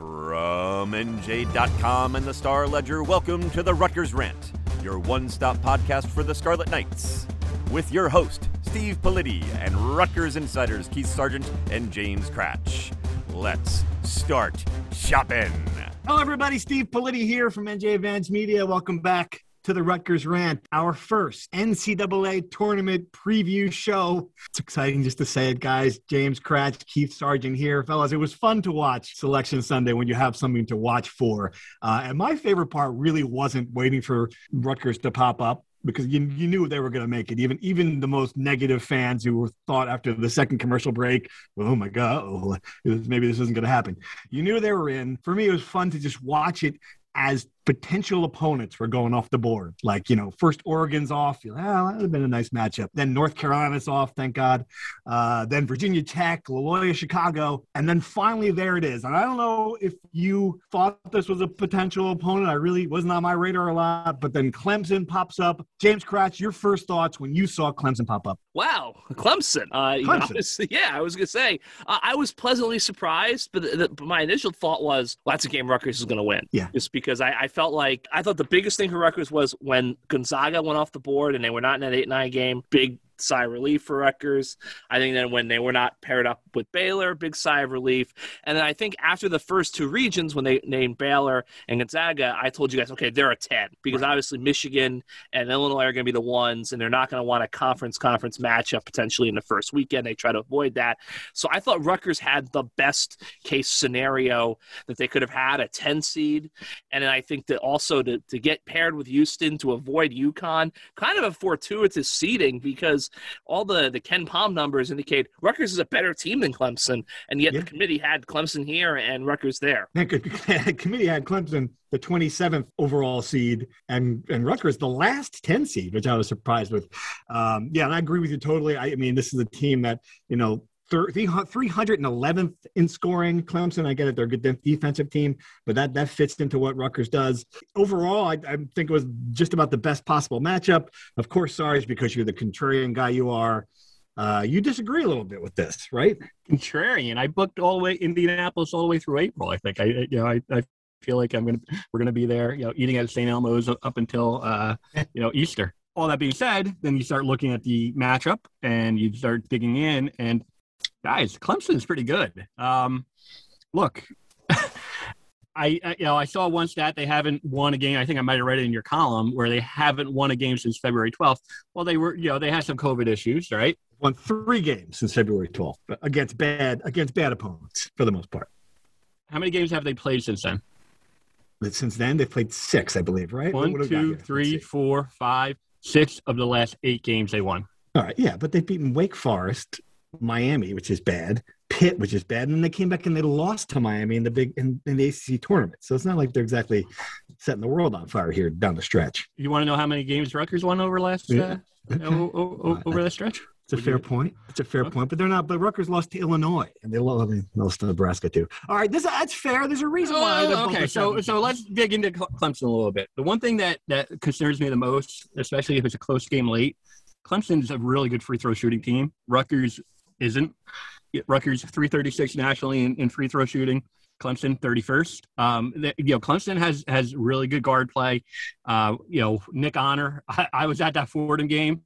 From NJ.com and the Star Ledger, welcome to the Rutgers Rant, your one stop podcast for the Scarlet Knights. With your host, Steve Politi, and Rutgers insiders Keith Sargent and James Kratch. Let's start shopping. Hello, everybody. Steve Politi here from NJ Advance Media. Welcome back to the Rutgers Rant, our first NCAA tournament preview show. It's exciting just to say it, guys. James Kratch, Keith Sargent here. Fellas, it was fun to watch Selection Sunday when you have something to watch for. Uh, and my favorite part really wasn't waiting for Rutgers to pop up because you, you knew they were going to make it. Even even the most negative fans who thought after the second commercial break, oh my god, oh, maybe this isn't going to happen. You knew they were in. For me, it was fun to just watch it as potential opponents were going off the board. Like, you know, first Oregon's off. You're like, oh, that would have been a nice matchup. Then North Carolina's off, thank God. Uh, then Virginia Tech, Loyola, Chicago. And then finally there it is. And I don't know if you thought this was a potential opponent. I really wasn't on my radar a lot. But then Clemson pops up. James Kratch, your first thoughts when you saw Clemson pop up? Wow, Clemson. Uh, Clemson. Know, I was, yeah, I was going to say, uh, I was pleasantly surprised. But, the, the, my initial thought was, well, that's a game Rutgers is going to win. Yeah. Just because I, I felt like I thought the biggest thing for Rutgers was when Gonzaga went off the board and they were not in that eight nine game. Big sigh of relief for Rutgers. I think then when they were not paired up with Baylor, big sigh of relief. And then I think after the first two regions, when they named Baylor and Gonzaga, I told you guys, okay, they're a 10 because right. obviously Michigan and Illinois are going to be the ones, and they're not going to want a conference conference matchup potentially in the first weekend. They try to avoid that. So I thought Rutgers had the best case scenario that they could have had a 10 seed. And then I think that also to, to get paired with Houston to avoid UConn, kind of a fortuitous seeding because all the the KenPom numbers indicate Rutgers is a better team than Clemson, and yet yeah. the committee had Clemson here and Rutgers there. The committee had Clemson the 27th overall seed and and Rutgers the last 10 seed, which I was surprised with. Um, yeah, and I agree with you totally. I, I mean, this is a team that you know 311th in scoring. Clemson, I get it; they're a good defensive team, but that that fits into what Rutgers does. Overall, I, I think it was just about the best possible matchup. Of course, sorry, because you're the contrarian guy you are. Uh, you disagree a little bit with this, right? Contrarian. I booked all the way Indianapolis all the way through April. I think I, you know, I, I feel like I'm gonna we're gonna be there, you know, eating at St. Elmo's up until uh, you know Easter. All that being said, then you start looking at the matchup and you start digging in, and guys, Clemson's pretty good. Um, look, I, I, you know I saw one stat they haven't won a game. I think I might have read it in your column where they haven't won a game since February 12th. Well, they were you know they had some COVID issues, right? Won three games since February 12th against bad against bad opponents for the most part. How many games have they played since then? Since then they've played six, I believe, right? One, two, three, four, five, six of the last eight games they won. All right, yeah, but they've beaten Wake Forest, Miami, which is bad, Pitt, which is bad, and then they came back and they lost to Miami in the big in, in the ACC tournament. So it's not like they're exactly setting the world on fire here down the stretch. You want to know how many games Rutgers won over last uh, okay. over, over that stretch? It's a fair point. It's a fair okay. point, but they're not. But Rutgers lost to Illinois, and they lost, lost to Nebraska too. All right, this that's fair. There's a reason why. Okay, so so let's dig into Clemson a little bit. The one thing that that concerns me the most, especially if it's a close game late, Clemson's a really good free throw shooting team. Rutgers isn't. Rutgers 336 nationally in, in free throw shooting. Clemson 31st. Um, you know, Clemson has has really good guard play. Uh, you know, Nick Honor. I, I, was at that Fordham game.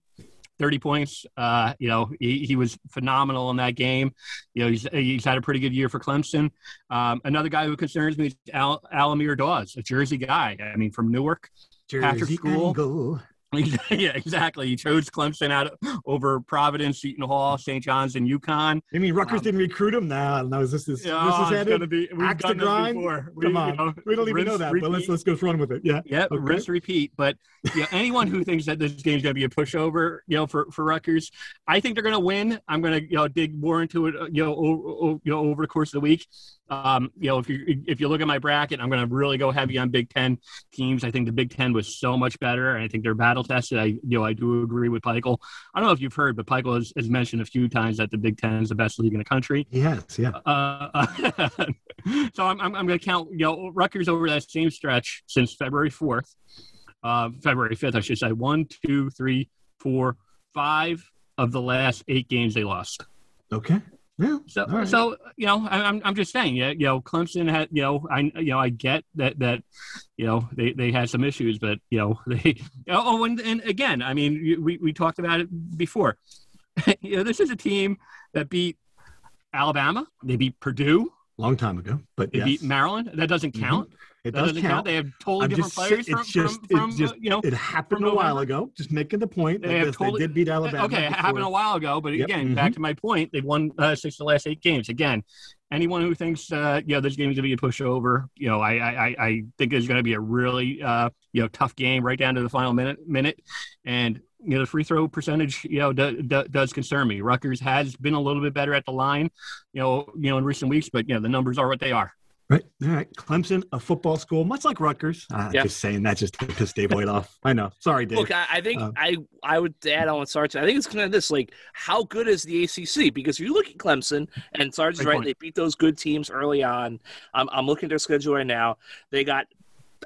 30 points. Uh, you know, he, he was phenomenal in that game. You know, he's, he's had a pretty good year for Clemson. Um, another guy who concerns me is Al, Al-Amir Dawes, a Jersey guy. I mean, from Newark, Jersey Patrick School. Angle. yeah, exactly. He chose Clemson out over Providence, Seton Hall, St. John's, and UConn. I mean, Rutgers um, didn't recruit him. Now, no, is this is oh, this is going to be axe to grind? Come we, on, you know, we don't even know that, repeat. but let's let's go run with it. Yeah, yeah, okay. rinse repeat. But know, anyone who thinks that this game's going to be a pushover, you know, for for Rutgers, I think they're going to win. I'm going to you know dig more into it, you know, o- you know, over the course of the week. Um, you know, if you if you look at my bracket, I'm going to really go heavy on Big Ten teams. I think the Big Ten was so much better, and I think they're battle tested. I you know I do agree with Pikiell. I don't know if you've heard, but Pikiell has, has mentioned a few times that the Big Ten is the best league in the country. Yes, yeah. Uh, so I'm I'm, I'm going to count you know Rutgers over that same stretch since February 4th, uh, February 5th, I should say. One, two, three, four, five of the last eight games they lost. Okay Yeah. So, right. so you know, I, I'm I'm just saying, yeah, you know, Clemson had, you know, I you know, I get that that, you know, they they had some issues, but you know, they oh, and, and again, I mean, we we talked about it before. you know, this is a team that beat Alabama, they beat Purdue, long time ago, but they yes. beat Maryland. That doesn't Mhm. count. It That does doesn't count. count. They have totally I'm different just players from, just- from, from just- you know. It happened a while ago. Just making the point that They have totally- they did beat Alabama. Okay, it happened a while ago, but Yep. again, Mhm. back to my point, they've won uh, six of the last eight games. Again, anyone who thinks, uh, you know, this game is going to be a pushover, you know, I, I, I- I think it's going to be a really, uh, you know, tough game right down to the final minute. Minute, and you know, the free throw percentage, you know, do, do, does concern me. Rutgers has been a little bit better at the line, you know, you know, in recent weeks, but you know, the numbers are what they are. Right. All right. Clemson, a football school, much like Rutgers. Uh, Yeah. Just saying that just to piss Dave White off. I know. Sorry, Dave. Look, I, I think Uh, I I would add on Sarge. I think it's kind of this like how good is the ACC? Because if you look at Clemson and Sarge is right, point. they beat those good teams early on. I'm I'm looking at their schedule right now. They got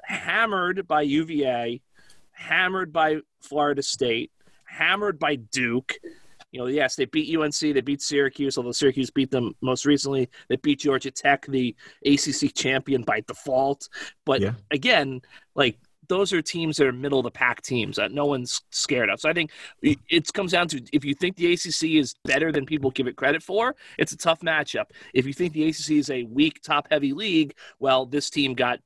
hammered by UVA, hammered by Florida State, hammered by Duke. You know, yes, they beat UNC, they beat Syracuse, although Syracuse beat them most recently. They beat Georgia Tech, the ACC champion by default. But Yeah. again, like those are teams that are middle of the pack teams that no one's scared of. So I think it it comes down to if you think the ACC is better than people give it credit for, it's a tough matchup. If you think the ACC is a weak, top heavy league, well, this team got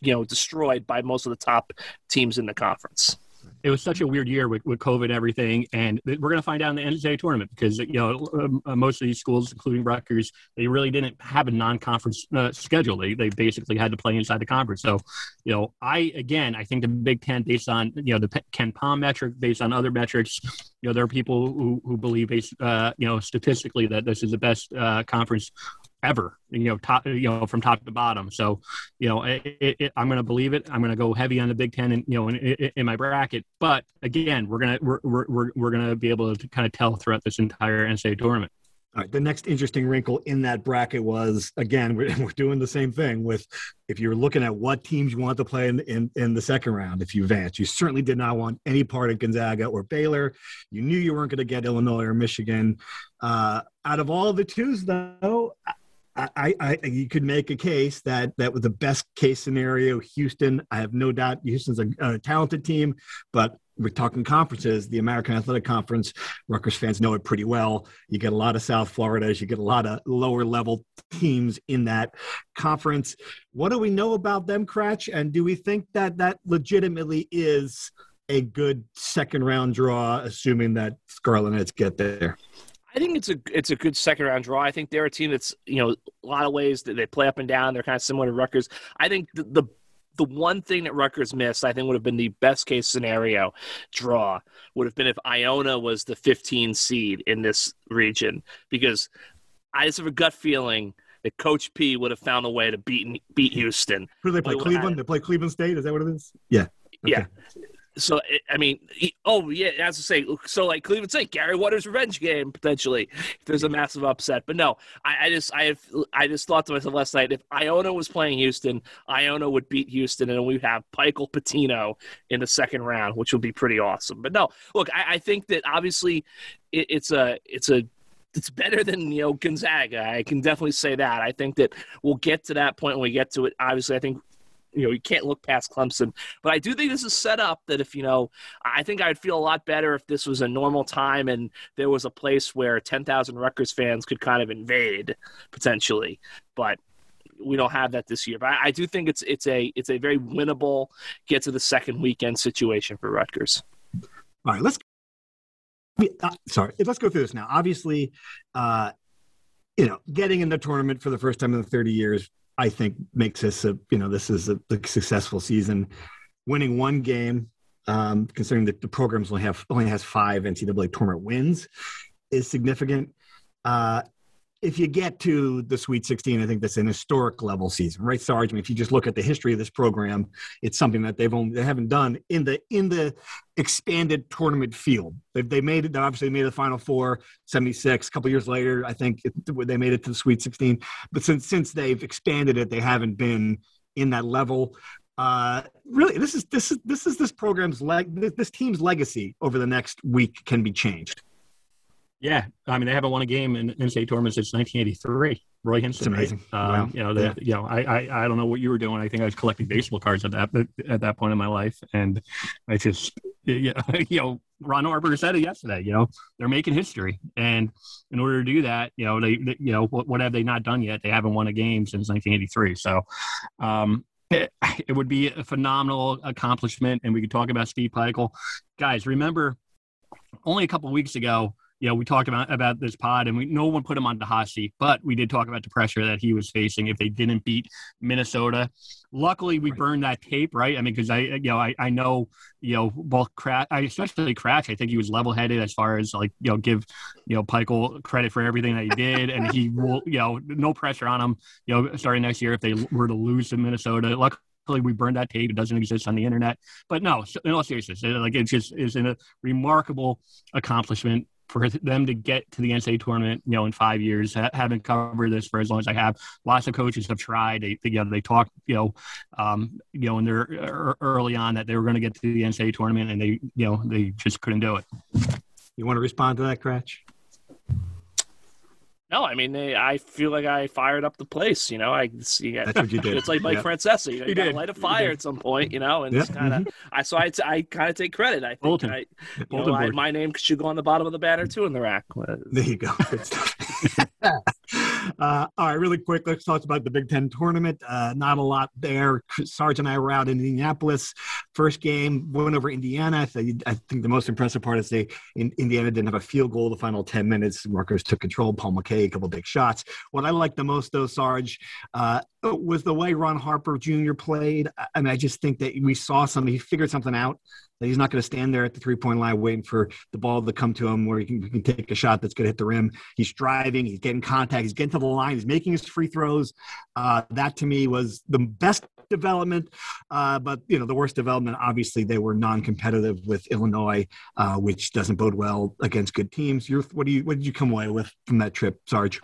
you know destroyed by most of the top teams in the conference. It was such a weird year with, with COVID and everything, and we're going to find out in the NCAA tournament because you know um, uh, most of these schools, including Rutgers, they really didn't have a non-conference uh, schedule. They they basically had to play inside the conference. So, you know, I again, I think the Big Ten, based on you know the KenPom metric, based on other metrics, you know, there are people who who believe, uh, you know, statistically that this is the best uh, conference ever. You know, top you know from top to bottom. So, you know, it, it, I'm going to believe it. I'm going to go heavy on the Big Ten, and you know, in, in, in my bracket. But again, we're gonna we're we're we're, to be able to kind of tell throughout this entire NCAA tournament. All right. The next interesting wrinkle in that bracket was again, we're, we're doing the same thing with if you're looking at what teams you want to play in, in, in the second round, if you advance, you certainly did not want any part of Gonzaga or Baylor. You knew you weren't going to get Illinois or Michigan. Uh, out of all the twos, though, I, I, you could make a case that that was the best case scenario. Houston, I have no doubt, Houston's a, a talented team, but we're talking conferences. The American Athletic Conference, Rutgers fans know it pretty well. You get a lot of South Floridas, you get a lot of lower level teams in that conference. What do we know about them, Kratch? And do we think that that legitimately is a good second round draw, assuming that Scarlet Knights get there? I think it's a it's a good second round draw. I think they're a team that's you know a lot of ways that they play up and down. They're kind of similar to Rutgers. I think the, the the one thing that Rutgers missed, I think, would have been the best case scenario draw would have been if Iona was the 15 seed in this region, because I just have a gut feeling that Coach P would have found a way to beat beat Houston. Who do they play? Well, Cleveland? They play Cleveland State? Is that what it is? Yeah. Yeah. So I mean, he- oh yeah, as to say, so like Cleveland State, Gary Waters' revenge game potentially. If there's a massive upset, but no, I, I just I have I just thought to myself last night, if Iona was playing Houston, Iona would beat Houston, and we'd have Michael Patino in the second round, which would be pretty awesome. But no, look, I, I think that obviously it, it's a it's a it's better than you know Gonzaga. I can definitely say that. I think that we'll get to that point when we get to it. Obviously, I think you know you can't look past Clemson, but I do think this is set up that if you know, I think I'd feel a lot better if this was a normal time and there was a place where ten thousand Rutgers fans could kind of invade potentially, but. We don't have that this year, but I, I do think it's it's a it's a very winnable get to the second weekend situation for Rutgers. All right, let's. Uh, sorry, let's go through this now. Obviously, uh, you know, getting in the tournament for the first time in the 30 years, I think makes this a you know this is a, a successful season. Winning one game, um, considering that the programs only have only has five NCAA tournament wins, is significant. Uh, if you get to the Sweet 16, I think that's an historic level season, right, Sarge? I mean, if you just look at the history of this program, it's something that they've only they haven't done in the in the expanded tournament field. They've they made it. They obviously made the Final Four, 76. A couple years later, I think it, they made it to the Sweet 16. But since since they've expanded it, they haven't been in that level. Uh, really, this is this is this is this program's leg. This, this team's legacy over the next week can be changed. Yeah, I mean they haven't won a game in NCAA tournament since 1983. Roy Hinson, It's amazing. Right? Um, Wow. You know, the, Yeah. you know, I, I I don't know what you were doing. I think I was collecting baseball cards at that at that point in my life, and I just yeah, you know, Ron Harper said it yesterday. You know, they're making history, and in order to do that, you know, they, they you know what, what have they not done yet? They haven't won a game since 1983. So, um, it, it would be a phenomenal accomplishment, and we could talk about Steve Pikiell. Guys, remember only a couple weeks ago, you know, we talked about about this pod, and we no one put him on the hot seat, but we did talk about the pressure that he was facing if they didn't beat Minnesota. Luckily, we burned that tape, right? I mean, because I, you know, I, I know, you know, both Kratch, I especially Kratch, I think he was level headed as far as like, you know, give, you know, Pikiell credit for everything that he did, and he will, you know, no pressure on him, you know, starting next year if they were to lose to Minnesota. Luckily, we burned that tape; it doesn't exist on the internet. But no, in all seriousness, like it just is a remarkable accomplishment for them to get to the NCAA tournament, you know, in five years, ha- having covered this for as long as I have. Lots of coaches have tried. They, they, you know, they talked, you know, um, you know, in their er, early on that they were going to get to the NCAA tournament, and they, you know, they just couldn't do it. You want to respond to that, Kratch? No, I mean, they, I feel like I fired up the place. You know, I see. That's what you did. It's like Mike Yeah. Francesa. You, know, He you gotta did. light a fire at some point, you know, and Yeah. it's kind of. Mm-hmm. I so I, I kind of take credit. I think Bulletin. I, you know, I, my name should go on the bottom of the banner too in the rack. There you go. Uh, all right, really quick. Let's talk about the Big Ten tournament. Uh, not a lot there. Sarge and I were out in Indianapolis. First game, win over Indiana. I think, I think the most impressive part is they in, Indiana didn't have a field goal the final 10 minutes. Rutgers took control. Paul Mulcahy, a couple big shots. What I liked the most, though, Sarge, uh, was the way Ron Harper Jr. played. I- I mean, I just think that we saw something. He figured something out that he's not going to stand there at the three point line waiting for the ball to come to him where he can, he can take a shot that's going to hit the rim. He's driving, he's getting contact, he's getting to the line, he's making his free throws. Uh, that to me was the best development. Uh, but you know, the worst development, obviously, they were non-competitive with Illinois, uh, which doesn't bode well against good teams. You're, what do you what did you come away with from that trip, Sarge?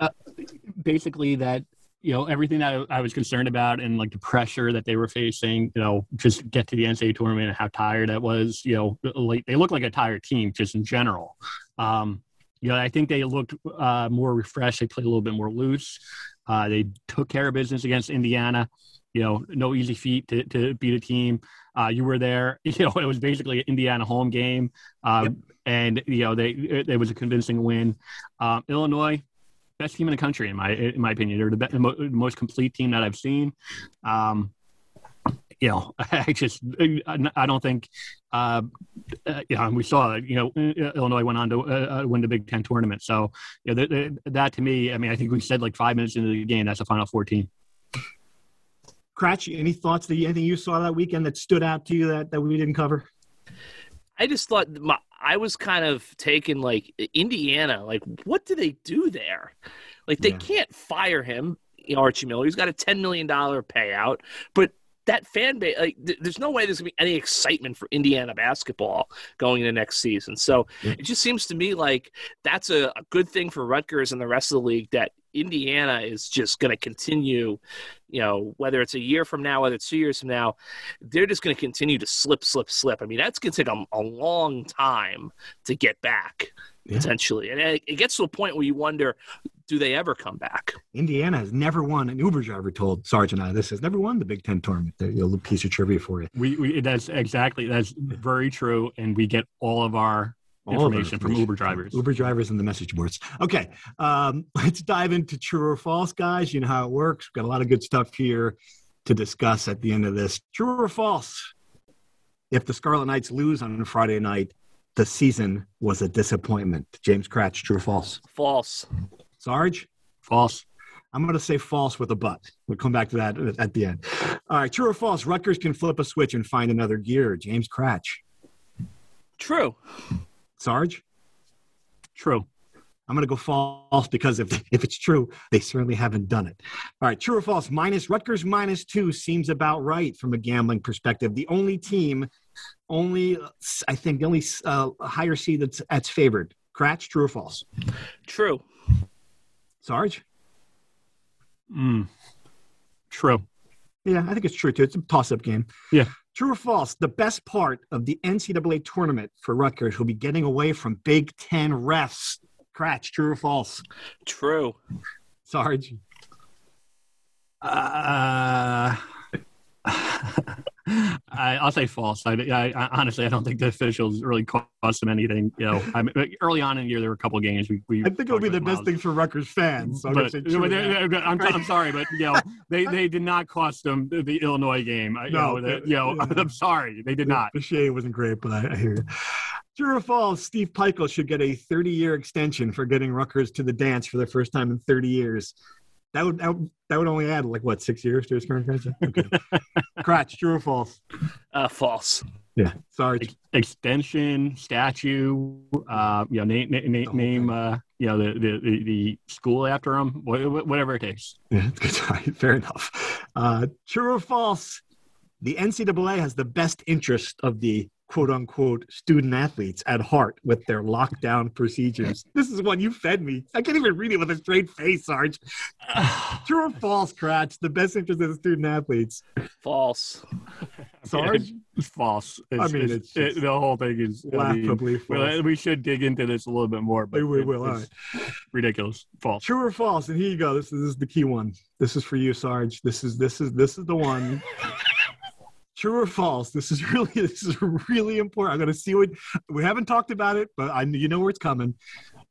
basically that you know everything that I was concerned about and like the pressure that they were facing you know just get to the NCAA tournament and how tired that was you know like they look like a tired team just in general um you know I think they looked uh, more refreshed. They played a little bit more loose. Uh, they took care of business against Indiana. You know no easy feat to, to beat a team. Uh, you were there. You know it was basically an Indiana home game. Um, Yep. and you know they it, it was a convincing win. Um, Illinois best team in the country in my in my opinion. They're the, be- the mo- the most complete team that I've seen. Um, you know, I just I don't think uh, uh, you know, and we saw it. You know, Illinois went on to uh, uh, win the Big Ten tournament. So you know, th- th- that to me, I mean, I think we said like five minutes into the game, that's the final fourteen. Kratch, any thoughts that you, anything you saw that weekend that stood out to you that, that we didn't cover? I just thought my, I was kind of taken like Indiana. Like, what do they do there? Like, they Yeah. can't fire him, you know, Archie Miller. He's got a ten million dollar payout, but that fan base, like, th- there's no way there's gonna be any excitement for Indiana basketball going into next season. So Yeah. it just seems to me like that's a, a good thing for Rutgers and the rest of the league that Indiana is just going to continue, you know, whether it's a year from now, whether it's two years from now, they're just going to continue to slip, slip, slip. I mean, that's going to take a, a long time to get back, Yeah. potentially. And it, it gets to a point where you wonder, do they ever come back? Indiana has never won. An Uber driver told Sarge and I this has never won the Big Ten tournament. There, a little piece of trivia for you. We, we that's exactly that's very true, and we get all of our All of our information from Uber drivers. Uber drivers and the message boards. Okay, um, let's dive into true or false, guys. You know how it works. We've got a lot of good stuff here to discuss at the end of this. True or false? If the Scarlet Knights lose on Friday night, the season was a disappointment. James Kratch, true or false? False. Sarge? False. I'm going to say false with a but. We'll come back to that at the end. All right, true or false? Rutgers can flip a switch and find another gear. James Kratch. True. Sarge? True. I'm going to go false because if, if it's true, they certainly haven't done it. All right, true or false? Minus Rutgers minus two seems about right from a gambling perspective. The only team, only I think the only uh, higher seed that's that's favored. Kratch, true or false? True. Sarge? Mm. True. Yeah, I think it's true too. It's a toss-up game. Yeah. True or false? The best part of the NCAA tournament for Rutgers will be getting away from Big Ten refs. Kratch, true or false? True. Sarge. Uh, I, I'll say false. I, I, I, honestly, I don't think the officials really cost them anything. You know, I mean, early on in the year, there were a couple games we. we I think it would be the talked best thing for Rutgers fans. So I'm But, but. I'm, I'm sorry, but you know, they, they did not cost them the, the Illinois game. I- You No, know, the- the- you know yeah. I'm sorry, they did The- not. The shade wasn't great, but I, I hear you. True or false? Steve Pikiell should get a 30-year extension for getting Rutgers to the dance for the first time in 30 years. That would that would, that would only add like what six years to his current contract? Okay. Kratch, true or false? Uh, false. Yeah, sorry. Ex- extension, statue, uh, you know, name, name, The name uh, you know, the, the, the, the school after him, whatever it takes. Yeah, good. Sorry, fair enough. Uh, true or false? The NCAA has the best interest of the quote unquote student athletes at heart with their lockdown procedures. This is one you fed me. I can't even read it with a straight face, Sarge. True or false, Kratch? The best interest of the student athletes. False. Sarge? It's false. It's, I mean, it's- it's just it- the whole thing is I mean, Laughably false. we should dig into this a little bit more, but We will, it- will, it's ridiculous. False. True or false? And here you go. This is, this is the key one. This is for you, Sarge. This is this is this is the one. True or false? This is really this is really important. I'm gonna see what we haven't talked about it, but I you know where it's coming.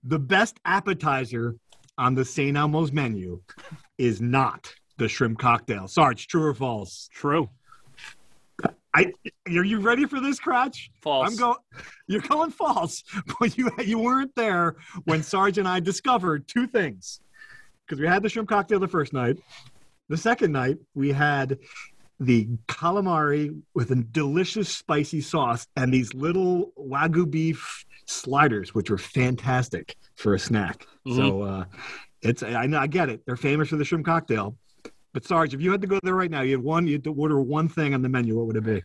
The best appetizer on the St. Elmo's menu is not the shrimp cocktail. Sarge, true or false? True. I are you ready for this, Kratch? False. I'm going. You're going false, but you you weren't there when Sarge and I discovered two things. Because we had the shrimp cocktail the first night. The second night we had the calamari with a delicious spicy sauce and these little wagyu beef sliders, which were fantastic for a snack. So uh, it's I know I get it. They're famous for the shrimp cocktail. But Sarge, if you had to go there right now, you had one, you had to order one thing on the menu. What would it be?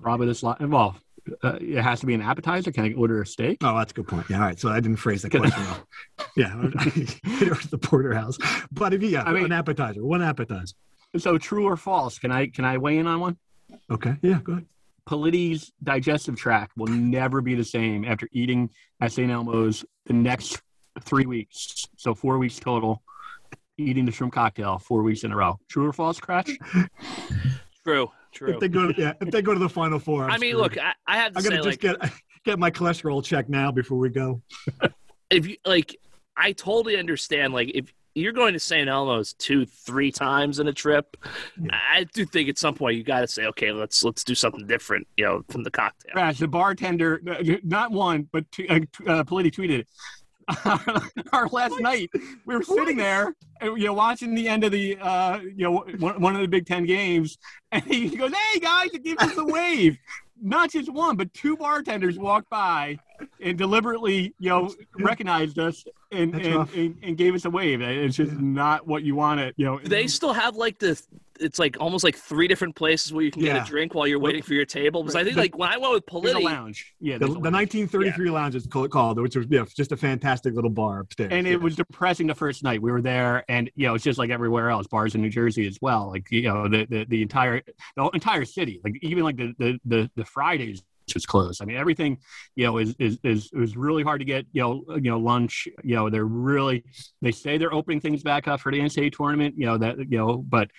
Probably this lot. Well, uh, it has to be an appetizer. Can I order a steak? Oh, that's a good point. Yeah, all right. So I didn't phrase the question well. Yeah, it was the porterhouse. But if you, yeah, I mean- an appetizer, one appetizer. So true or false? Can I can I weigh in on one? Okay. Yeah, go ahead. Politi's digestive tract will never be the same after eating at St. Elmo's the next three weeks. So four weeks total. Eating the shrimp cocktail four weeks in a row. True or false, Kratch? True. True. If they go, to, yeah, if they go to the final four, I'm I mean, screwed. look, I, I have to I'm say, gonna just like, get get my cholesterol checked now before we go. if you like, I totally understand. Like, if you're going to St. Elmo's two, three times in a trip, Yeah. I do think at some point you got to say, okay, let's let's do something different, you know, from the cocktail. Kratch, the bartender, not one, but two, uh, uh, Politi tweeted it. Our last night, we were sitting there, you know, watching the end of the, uh, you know, one, one of the Big Ten games, and he goes, "Hey guys!" It gives us a wave. Not just one, but two bartenders walked by and deliberately, you know, recognized us and and, and, and gave us a wave. It's just not what you want to, you know. Do they still have like the? It's like almost like three different places where you can get a drink while you're waiting for your table. Because I think The- like when I went with There's a lounge. Yeah, The, there's the lounge. 1933 lounge is called, called, which was yeah, just a fantastic little bar upstairs. and Yeah. it was depressing the first night we were there and you know it's just like everywhere else bars in new jersey as well like you know the the, the entire the entire city like even like the the the, the fridays was closed i mean everything you know is is is it was really hard to get you know you know lunch you know they're really they say they're opening things back up for the ncaa tournament you know that you know but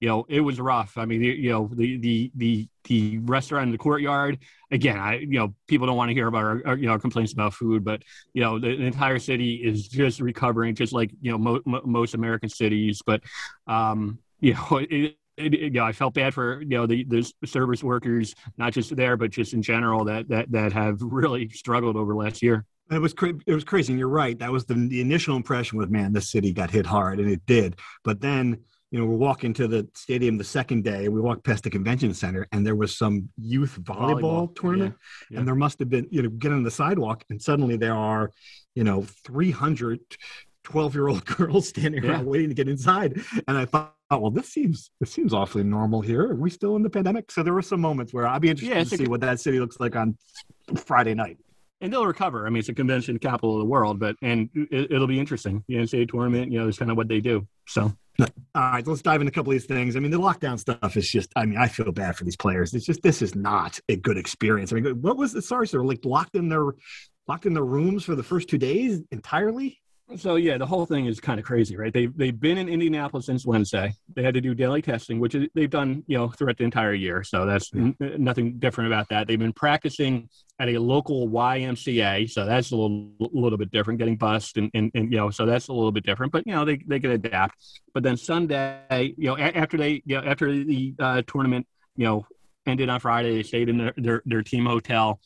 you know it was rough i mean you, know the the the the restaurant in the courtyard again i you know people don't want to hear about our, our you know complaints about food but you know the, the entire city is just recovering just like you know mo- mo- most american cities but um you know it, it, it, you know, I felt bad for you know the, the service workers, not just there, but just in general that that that have really struggled over last year. It was cra- it was crazy, and you're right. That was the, the initial impression was, man, this city got hit hard, and it did. But then, you know, we're walking to the stadium the second day, and we walked past the convention center, and there was some youth volleyball, Volleyball, tournament, yeah, yeah. and there must have been, you know, get on the sidewalk, and suddenly there are, you know, 300 12 year old girls standing Yeah. around waiting to get inside, and I thought. Oh, well, this seems this seems awfully normal here. Are we still in the pandemic? So there were some moments where I'd be interested Yeah, to see good- what that city looks like on Friday night. and they'll recover. I mean, it's a convention capital of the world, but and it, it'll be interesting. The NCAA tournament, you know, is kind of what they do. So All right, let's dive into a couple of these things. I mean, the lockdown stuff is just, I mean, I feel bad for these players. It's just, this is not a good experience. I mean, what was the, sorry, sir, like locked in their, locked in their rooms for the first two days entirely. So yeah, the whole thing is kind of crazy, right? They they've been in Indianapolis since Wednesday. They had to do daily testing, which is, they've done, you know, throughout the entire year. So that's n- nothing different about that. They've been practicing at a local YMCA, so that's a little little bit different. Getting bused and, and, and you know, so that's a little bit different. But you know, they they can adapt. But then Sunday, you know, a- after they you know after the uh, tournament, you know, ended on Friday, they stayed in their their, their team hotel,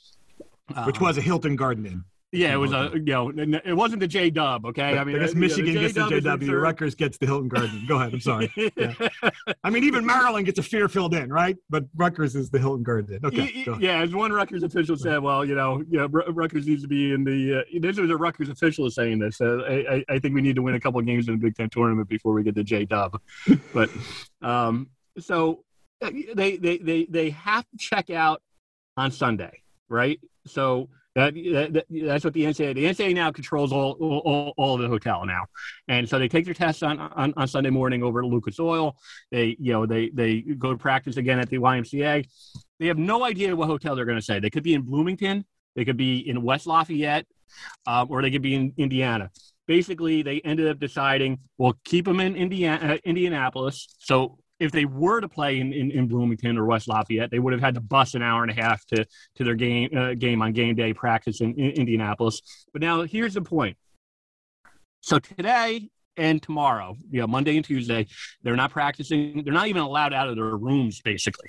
which Um, was a Hilton Garden Inn. Yeah, it was a you know, it wasn't the J Dub, okay? I, mean, you know, Michigan the gets the JW. reserved- Rutgers gets the Hilton Garden. Go ahead. I'm sorry. I mean, even Maryland gets a Fairfield Inn, right? But Rutgers is the Hilton Garden. Okay. Yeah, as one Rutgers official said, well, you know, yeah, Rutgers needs to be in the. Uh, this was a Rutgers official saying this. Uh, I, I, I think we need to win a couple of games in the Big Ten tournament before we get the J Dub. but um, so uh, they, they they they have to check out on Sunday, right? So. That, that, that's what the NCAA. The NCAA now controls all, all, all of the hotel now, and so they take their tests on, on, on Sunday morning over at Lucas Oil. They you know they they go to practice again at the YMCA. They have no idea what hotel they're going to say. They could be in Bloomington, they could be in West Lafayette, um, or they could be in Indiana. Basically, they ended up deciding we'll keep them in Indiana, uh, Indianapolis. So if they were to play in, in, in Bloomington or West Lafayette, they would have had to bus an hour and a half to to their game uh, game on game day practice in, in Indianapolis. But now here's the point. So today and tomorrow, you know, Monday and Tuesday, they're not practicing. They're not even allowed out of their rooms, basically.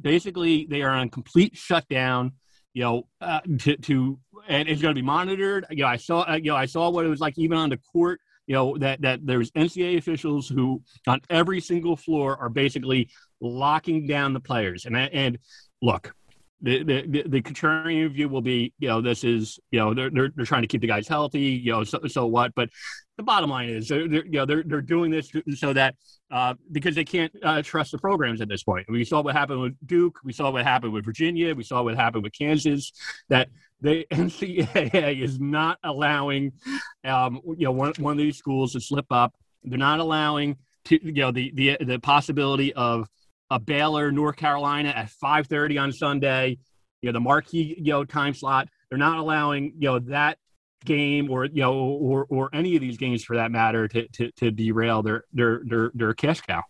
Basically, they are on complete shutdown. You know, uh, to, to and it's going to be monitored. You know, I saw, uh, you know, I saw what it was like even on the court. You know that that there's NCAA officials who on every single floor are basically locking down the players. And and look, the the the, contrarian view will be, you know, this is, you know, they're they're, they're trying to keep the guys healthy. You know, so so what? But the bottom line is, they're, they're you know they're they're doing this so that uh, because they can't uh, trust the programs at this point. We saw what happened with Duke. We saw what happened with Virginia. We saw what happened with Kansas. That the NCAA is not allowing, um, you know, one, one of these schools to slip up. They're not allowing to, you know, the the the possibility of a Baylor, North Carolina at 5:30 on Sunday. You know, the marquee you know time slot. They're not allowing you know that game or you know or or any of these games for that matter to to, to derail their their their their cash cow.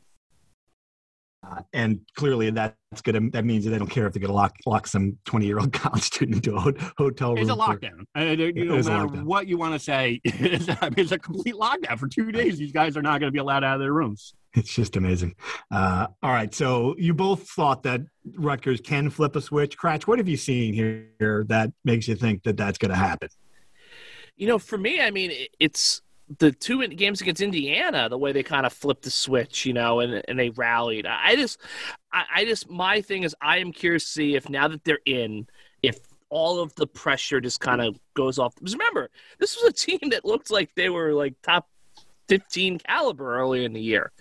Uh, and clearly, that's good. That means that they don't care if they're going to lock lock some twenty year old college student into a ho- hotel room. It's a for- lockdown. Uh, you It know, no matter lockdown. what you want to say, it's, I mean, it's a complete lockdown for two days. These guys are not going to be allowed out of their rooms. It's just amazing. Uh, all right, so you both thought that Rutgers can flip a switch. Kratch, what have you seen here that makes you think that that's going to happen? You know, for me, I mean, it's the two games against Indiana, the way they kind of flipped the switch, you know, and, and they rallied. I just, I, I just, my thing is, I am curious to see if now that they're in, if all of the pressure just kind of goes off. Because remember, this was a team that looked like they were like top 15 caliber earlier in the year.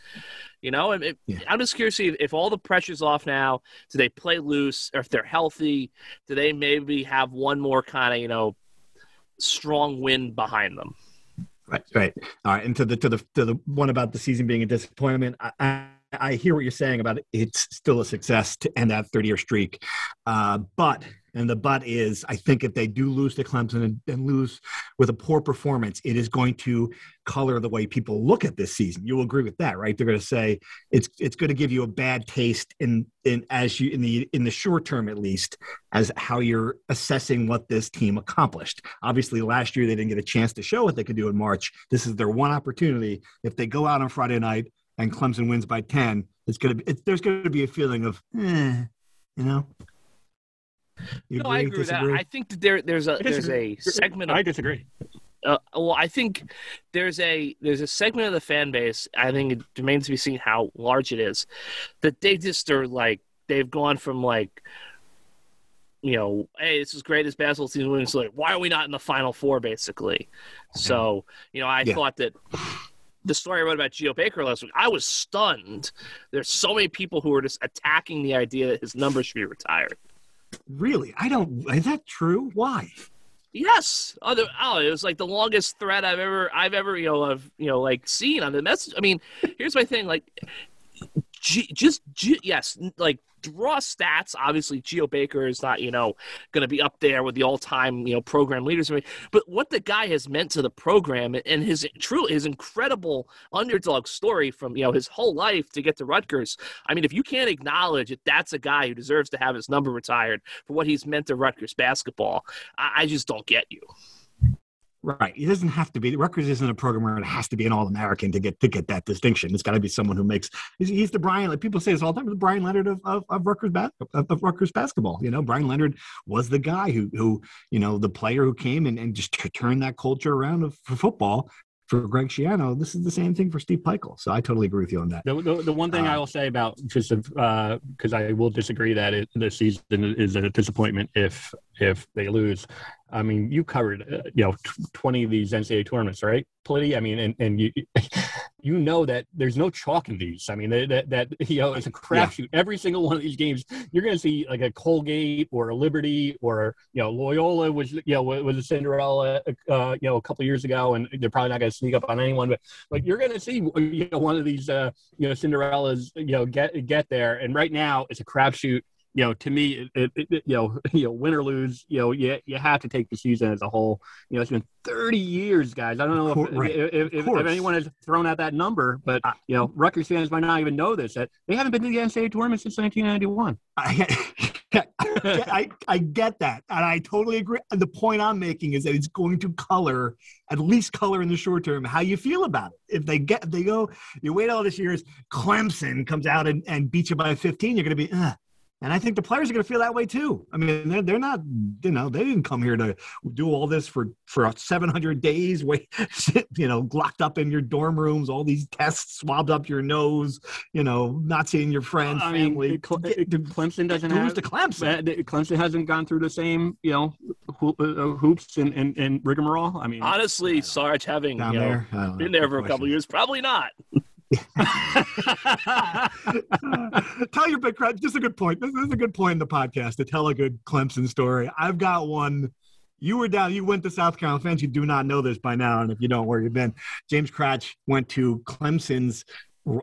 You know, it, Yeah. I'm just curious if, if all the pressure's off now. Do they play loose, or if they're healthy? Do they maybe have one more kind of you know strong wind behind them? Right, right. All right, and to the to the to the one about the season being a disappointment, I, I, I hear what you're saying about it. It's still a success to end that 30 year streak, uh, but and the but is, I think if they do lose to Clemson and, and lose with a poor performance, it is going to color the way people look at this season. You will agree with that, right? They're going to say it's it's going to give you a bad taste in in as you in the in the short term at least as how you're assessing what this team accomplished. Obviously, last year they didn't get a chance to show what they could do in March. This is their one opportunity. If they go out on Friday night and Clemson wins by ten, it's gonna be it's, there's going to be a feeling of, eh, you know. You no, I agree with that. disagree? I think that there there's a I there's a segment of I disagree. uh, well, I think there's a there's a segment of the fan base. I think it remains to be seen how large it is. That they just are like they've gone from like, you know, hey, this is great. This basketball team wins. Like, why are we not in the final four? Basically, so you know, I Yeah. thought that. The story I wrote about Geo Baker last week, I was stunned. There's so many people who are just attacking the idea that his number should be retired. Really, I don't. Is that true? Why? Yes. Oh, the, oh, it was like the longest thread I've ever, I've ever, you know, of, you know, like seen on the message. I mean, here's my thing. Like, G- just G- yes, like raw stats. Obviously, Geo Baker is not you know going to be up there with the all-time you know program leaders. But what the guy has meant to the program and his true his incredible underdog story from you know his whole life to get to Rutgers. I mean, if you can't acknowledge that that's a guy who deserves to have his number retired for what he's meant to Rutgers basketball, I, I just don't get you. Right. It doesn't have to be. Rutgers isn't a program where it has to be an All American to get to get that distinction. It's got to be someone who makes. He's, he's, the Brian. Like people say this all the time. The Brian Leonard of of, of Rutgers of, of, Rutgers basketball. You know, Brian Leonard was the guy who who you know the player who came and, and just turned that culture around of, for football for Greg Schiano, this is the same thing for Steve Pikiell. So I totally agree with you on that. The, the, the one thing uh, I will say about just because uh, I will disagree that it, this season is a disappointment if if they lose. I mean, you covered uh, you know twenty of these NCAA tournaments, right, Politi? I mean, and and you you know that there's no chalk in these. I mean, that that you know it's a crapshoot. Yeah. Every single one of these games, you're going to see like a Colgate or a Liberty or you know Loyola was you know was a Cinderella uh, you know a couple years ago, and they're probably not going to sneak up on anyone. But but you're going to see you know one of these uh, you know Cinderellas you know get get there. And right now it's a crapshoot you know, to me, it, it, it, you know, you know, win or lose, you know, you, you have to take the season as a whole. You know, it's been 30 years, guys. I don't know if, right. if, if, if, anyone has thrown out that number, but you know, Rutgers fans might not even know this that they haven't been to the NCAA tournament since 1991. I, I, I get that, and I totally agree. And The point I'm making is that it's going to color, at least color in the short term, how you feel about it. If they get, if they go, you wait all this years, Clemson comes out and, and beats you by 15, you're going to be, Ugh and I think the players are going to feel that way too. I mean, they're, they're not, you know, they didn't come here to do all this for, for 700 days, wait, you know, locked up in your dorm rooms, all these tests swabbed up your nose, you know, not seeing your friends, I family. Mean, Clemson doesn't have to Clemson. Clemson hasn't gone through the same, you know, uh, hoops and, and, and rigmarole. I mean, honestly, Sarge having you know, been there for a couple years, probably not. tell your big crowd. Just a good point. This is a good point in the podcast to tell a good Clemson story. I've got one. You were down. You went to South Carolina. Fans, you do not know this by now, and if you don't, where you've been. James Kratch went to Clemson's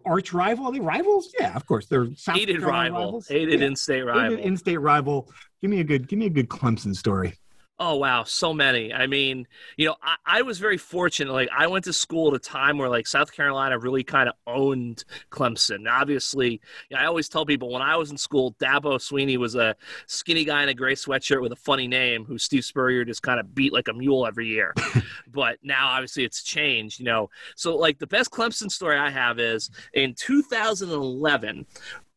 arch rival. Are they rivals? Yeah, of course. They're South hated Carolina rival. Rivals. Hated yeah. in-state rival. Hated in-state rival. Give me a good. Give me a good Clemson story. Oh wow, so many. I mean, you know, I, I, was very fortunate. Like I went to school at a time where like South Carolina really kind of owned Clemson. Obviously, you know, I always tell people when I was in school, Dabo Swinney was a skinny guy in a gray sweatshirt with a funny name who Steve Spurrier just kind of beat like a mule every year. but now obviously it's changed, you know. So like the best Clemson story I have is in 2011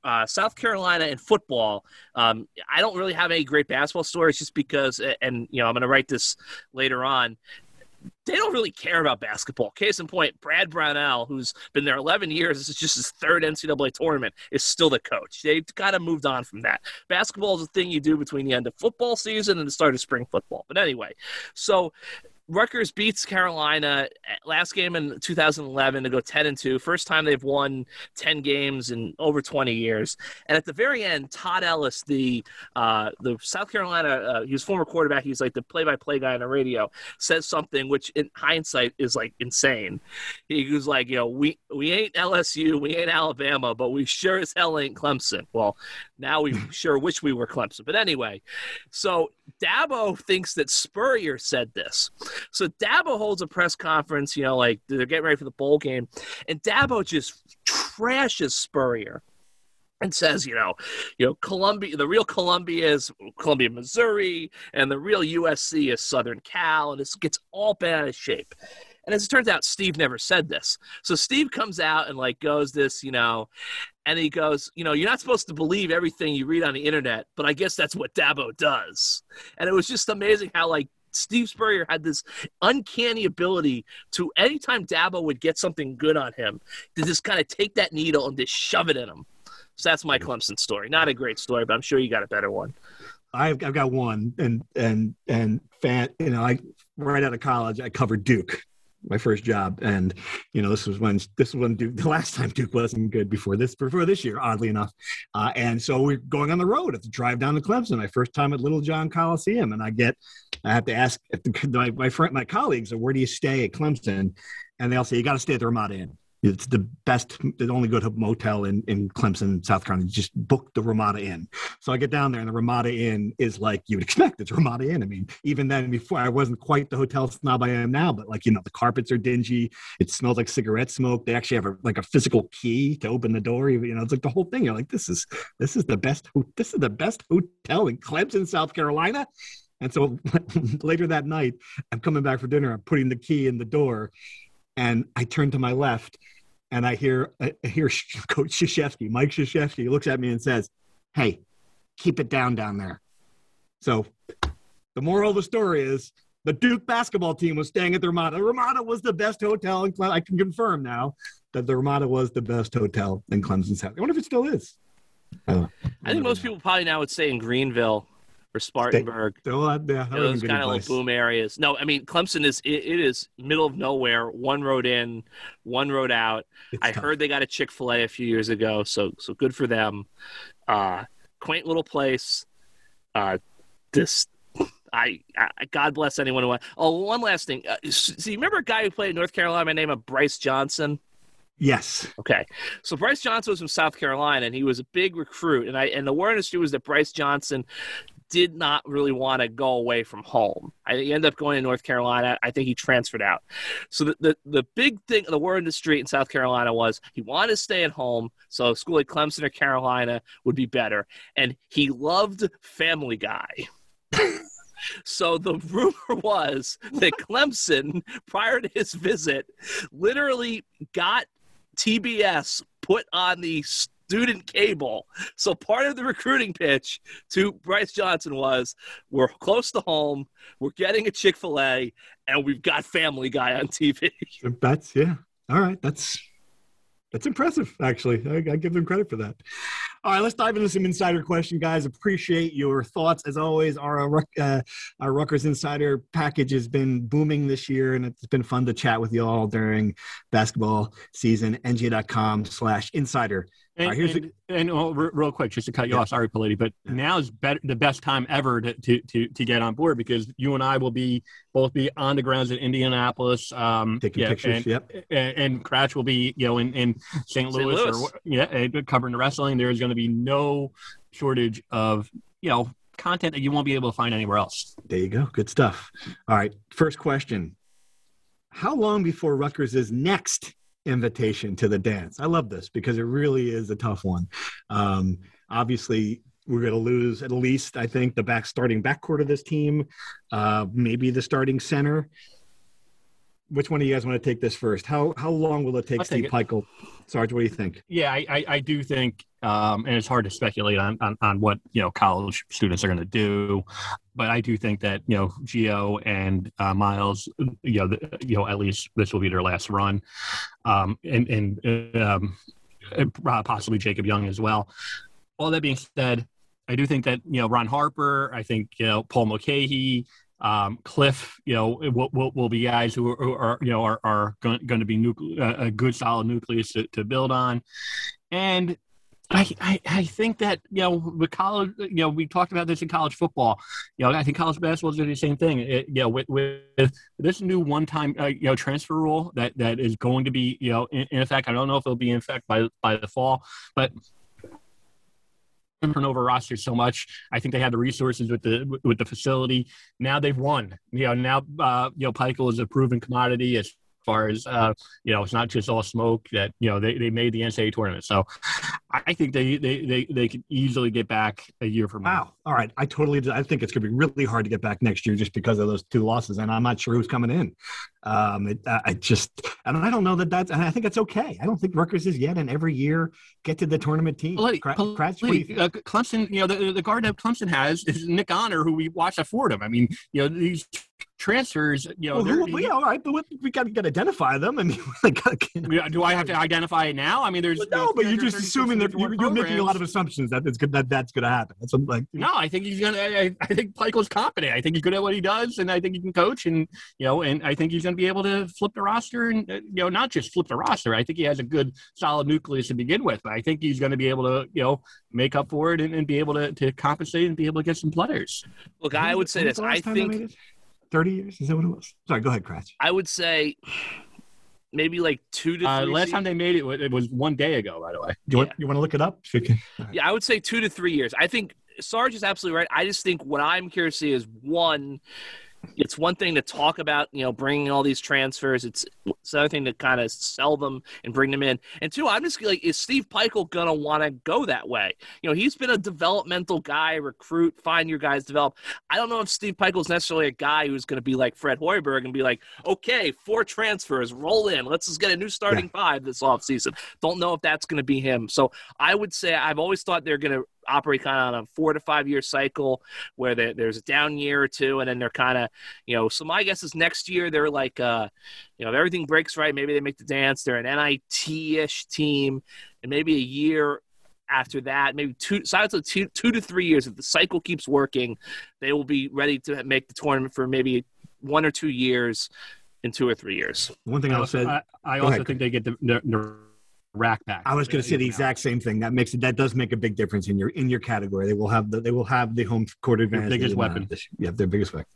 uh, South Carolina in football, um, I don't really have any great basketball stories just because, and you know, I'm going to write this later on. They don't really care about basketball. Case in point, Brad Brownell, who's been there 11 years, this is just his third NCAA tournament, is still the coach. They've kind of moved on from that. Basketball is a thing you do between the end of football season and the start of spring football. But anyway, so Rutgers beats Carolina last game in 2011 to go 10 and 2. First time they've won 10 games in over 20 years. And at the very end, Todd Ellis, the uh, the South Carolina, uh, he was former quarterback. He's like the play-by-play guy on the radio. Says something which, in hindsight, is like insane. He was like, you know, we we ain't LSU, we ain't Alabama, but we sure as hell ain't Clemson. Well, now we sure wish we were Clemson. But anyway, so Dabo thinks that Spurrier said this. So Dabo holds a press conference, you know, like they're getting ready for the bowl game, and Dabo just trashes Spurrier and says, you know, you know, Columbia, the real Columbia is Columbia, Missouri, and the real USC is Southern Cal, and this gets all out of shape. And as it turns out, Steve never said this. So Steve comes out and like goes this, you know, and he goes, you know, you're not supposed to believe everything you read on the internet, but I guess that's what Dabo does. And it was just amazing how like Steve Spurrier had this uncanny ability to anytime Dabo would get something good on him, to just kind of take that needle and just shove it in him. So that's my Clemson story. Not a great story, but I'm sure you got a better one. I've, I've got one, and and and fan, you know, I right out of college, I covered Duke my first job, and you know this was when this was when Duke, the last time Duke wasn't good before this before this year, oddly enough, uh, and so we're going on the road. to drive down to Clemson. My first time at Littlejohn Coliseum, and I get I have to ask the, my my friend my colleagues, where do you stay at Clemson? And they all say you got to stay at the Ramada Inn It's the best, the only good motel in, in Clemson, South Carolina. Just book the Ramada Inn. So I get down there, and the Ramada Inn is like you would expect. It's Ramada Inn. I mean, even then, before I wasn't quite the hotel snob I am now, but like you know, the carpets are dingy. It smells like cigarette smoke. They actually have a, like a physical key to open the door. You know, it's like the whole thing. You're like, this is this is the best. This is the best hotel in Clemson, South Carolina. And so later that night, I'm coming back for dinner. I'm putting the key in the door, and I turn to my left, and I hear I hear Coach Krzyzewski, Mike Krzyzewski, looks at me and says, "Hey, keep it down down there." So the moral of the story is the Duke basketball team was staying at the Ramada. The Ramada was the best hotel in Clemson. I can confirm now that the Ramada was the best hotel in Clemson South. I wonder if it still is. I, I think most people probably now would say in Greenville or Spartanburg. Still, yeah, those kind of like boom areas. No, I mean Clemson is it, it is middle of nowhere. One road in, one road out. It's I tough. heard they got a Chick Fil A a few years ago, so so good for them. Uh, quaint little place. Uh, this. I, I, God bless anyone who. Oh, one last thing. Uh, so you remember a guy who played in North Carolina by the name of Brice Johnson? Yes. Okay. So Brice Johnson was from South Carolina, and he was a big recruit. And I and the word industry was that Brice Johnson did not really want to go away from home. I, he ended up going to North Carolina. I think he transferred out. So the, the, the big thing, the word in the street in South Carolina was he wanted to stay at home. So a school like Clemson or Carolina would be better. And he loved Family Guy. So the rumor was that Clemson, prior to his visit, literally got TBS put on the student cable. So part of the recruiting pitch to Brice Johnson was we're close to home, we're getting a Chick fil A, and we've got Family Guy on TV. That's, yeah. All right. That's that's impressive, actually. I, I, give them credit for that. All right, let's dive into some insider question, guys. Appreciate your thoughts as always. Our uh, our Rutgers Insider package has been booming this year, and it's been fun to chat with you all during basketball season. NJ.com/insider and, right, and, and well, real quick, just to cut you yeah. off, sorry, Politi, but yeah. now is better, the best time ever to, to, to, to, get on board because you and I will be both be on the grounds in Indianapolis, um, taking yeah, pictures. And, yep. And, and Kratch will be, you know, in, in St. Louis, Louis, or yeah, covering the wrestling. There is going to be no shortage of, you know, content that you won't be able to find anywhere else. There you go. Good stuff. All right. First question: How long before Rutgers is next invitation to the dance. I love this because it really is a tough one. Um, obviously, we're going to lose at least, I think, the back starting backcourt of this team, uh, maybe the starting center. Which one of you guys want to take this first? How how long will it take Steve Pikiell? Sarge, what do you think? Yeah, I, I, I do think, um, and it's hard to speculate on, on, on what you know college students are going to do, but I do think that you know Geo and uh, Myles, you know, the, you know, at least this will be their last run, um, and and um, possibly Jacob Young as well. All that being said, I do think that you know Ron Harper, I think you know Paul Mulcahy, um, Cliff, you know, will, will, will be guys who are, who are, you know are, are going, to be nucle- a good solid nucleus to, to build on, and I, I, I think that you know with college you know we talked about this in college football. You know I think college basketball is doing the same thing. It, you know with, with this new one time uh, you know transfer rule that that is going to be you know in, in effect I don't know if it'll be in effect by by the fall but turnover roster so much. I think they have the resources with the with the facility. Now they've won. You know, now uh, you know Pikiell is a proven commodity as far as uh, you know, it's not just all smoke that you know they, they made the NCAA tournament. So I think they they they, they could easily get back a year from now. Wow. All right. I totally I think it's gonna be really hard to get back next year just because of those two losses, and I'm not sure who's coming in. Um, it, I just and I don't know that that's and I think that's okay. I don't think Rutgers is yet, and every year get to the tournament team. Well, Cra- Kratch, you uh, Clemson, you know, the, the guard that Clemson has is Nick Honor, who we watched at Fordham. I mean, you know, these transfers, you know, well, who, yeah, all right, but we got to identify them. I mean, gotta, do I have to identify it now? I mean, there's no, but you're just assuming that you're, you're, making a lot of assumptions that it's good that that's going to happen. That's like no, I think he's gonna. I, I think Pikiell's competent. I think he's good at what he does, and I think he can coach, and you know, and I think he's going to be able to flip the roster, and uh, you know, not just flip the roster. I think he has a good, solid nucleus to begin with. But I think he's going to be able to, you know, make up for it and, and be able to, to compensate and be able to get some players. Look, I would say this. I think 30 years? Is that what it was? Sorry, go ahead, Kratch. I would say maybe like two to Uh, three. last se- time they made it, it was one day ago. By the way, You want, you want to look it up? So we can- Yeah, I would say two to three years. I think Sarge is absolutely right. I just think what I'm curious to see is one. It's one thing to talk about, you know, bringing all these transfers. It's, it's another thing to kind of sell them and bring them in. And two, I'm just like, is Steve Pikiell gonna want to go that way? You know, he's been a developmental guy, recruit, find your guys, develop. I don't know if Steve Pikiell's necessarily a guy who's going to be like Fred Hoiberg and be like, okay, four transfers, roll in, let's just get a new starting five this offseason. Don't know if that's going to be him. So I would say I've always thought they're going to operate kind of on a four to five year cycle where there- there's a down year or two and then they're kind of you know so my guess is next year they're like uh you know if everything breaks right maybe they make the dance they're an nit-ish team and maybe a year after that maybe two so I would say two, two to three years if the cycle keeps working they will be ready to make the tournament for maybe one or two years in two or three years One thing I I'll also, say, I, I also ahead. think they get the, the, the RAC back. I was going to say the exact same thing. That makes it that does make a big difference in your in your category. They will have the they will have the home court advantage. biggest did not weapon. this- Yeah, their biggest weapon.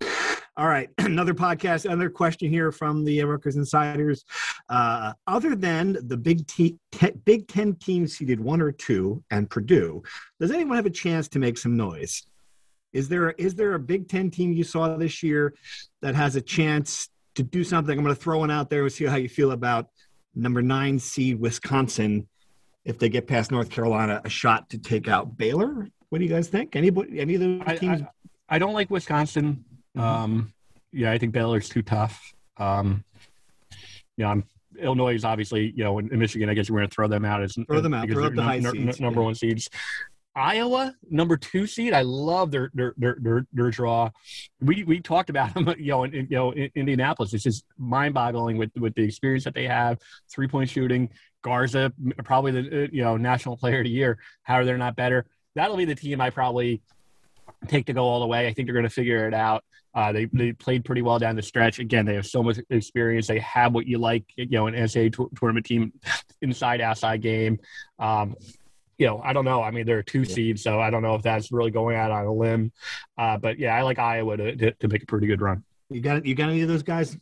All right, another podcast. Another question here from the Rutgers Insiders. Uh, other than the Big T, te, Big Ten teams seeded one or two and Purdue, does anyone have a chance to make some noise? Is there is there a Big Ten team you saw this year that has a chance to do something? I'm going to throw one out there and see how you feel about number nine seed Wisconsin if they get past North Carolina, a shot to take out Baylor. What do you guys think? Anybody, any of the teams? I, I don't like Wisconsin. Mhm. Um, yeah, I think Baylor's too tough. Um, yeah, I'm, Illinois is obviously, you know, in, in Michigan, I guess we're going to throw them out as Throw them out, throw out the high seeds, number yeah. one seeds. Iowa, number two seed. I love their their their their, their draw. We we talked about them, you know, in, you know, in Indianapolis. It's just mind boggling with with the experience that they have, three point shooting. Garza, probably the uh, you know national player of the year. How are they not better? That'll be the team I probably take to go all the way. I think they're going to figure it out. Uh, they they played pretty well down the stretch. Again, they have so much experience. They have what you like, you know, an NCAA tour- tournament team, inside outside game. Um, you know, I don't know. I mean, they're a two Yeah. seed, so I don't know if that's really going out on a limb. Uh, but yeah, I like Iowa to, to, to make a pretty good run. You got you got any of those guys?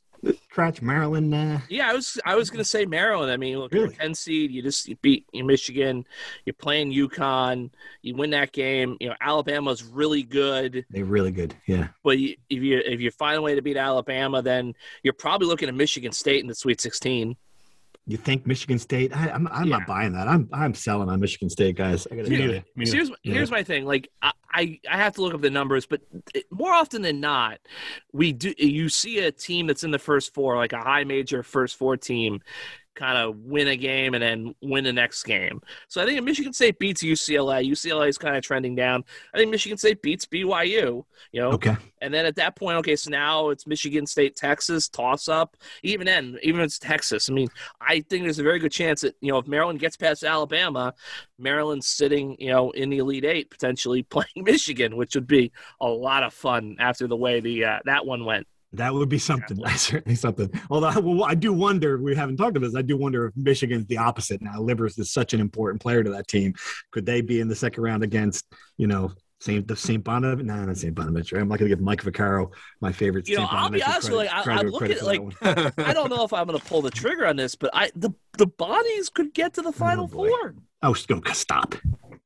Scratch Maryland. Uh, Yeah, I was I was gonna say Maryland. I mean, look, you're a Really? ten seed. You just you beat you Michigan. You're playing UConn. You win that game. You know Alabama's really good, they're really good. Yeah. but you, if you if you find a way to beat Alabama, then you're probably looking at Michigan State in the Sweet 16. You think Michigan State? I, I'm I'm Yeah. not buying that. I'm I'm selling on Michigan State guys. I gotta Me neither. Me neither. here's Yeah. here's my thing. Like I, I I have to look up the numbers, but it, more often than not, we do. You see a team that's in the first four, like a high major first four team, kind of win a game and then win the next game. So I think if Michigan State beats UCLA, UCLA is kind of trending down. I think Michigan State beats BYU. You know, Okay. and then at that point, okay, so now it's Michigan State, Texas, toss up. Even then, even if it's Texas, I mean, I think there's a very good chance that, you know, if Maryland gets past Alabama, Maryland's sitting, you know, in the Elite Eight, potentially playing Michigan, which would be a lot of fun after the way the uh, that one went. That would be something. That's Certainly something. Although I, well, I do wonder. We haven't talked about this. I do wonder if Michigan's the opposite now. Livers is such an important player to that team. Could they be in the second round against you know Saint the Saint Bonaventure? No, not Saint Bonaventure. I'm not going to give Mike Vaccaro my favorite. You know, I'll be honest with you, I- I credit- look at, like. I don't know if I'm going to pull the trigger on this, but I the the Bonnies could get to the oh, Final boy. Four. Oh, oh stop.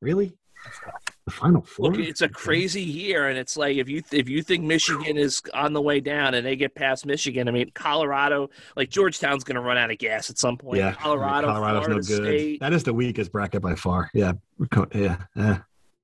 Really? The final four. Look, it's a crazy year, and it's like if you if you think Michigan is on the way down and they get past Michigan, I mean Colorado, like Georgetown's going to run out of gas at some point. Yeah, Colorado, Colorado's Florida no good. State. That is the weakest bracket by far. Yeah, yeah. yeah.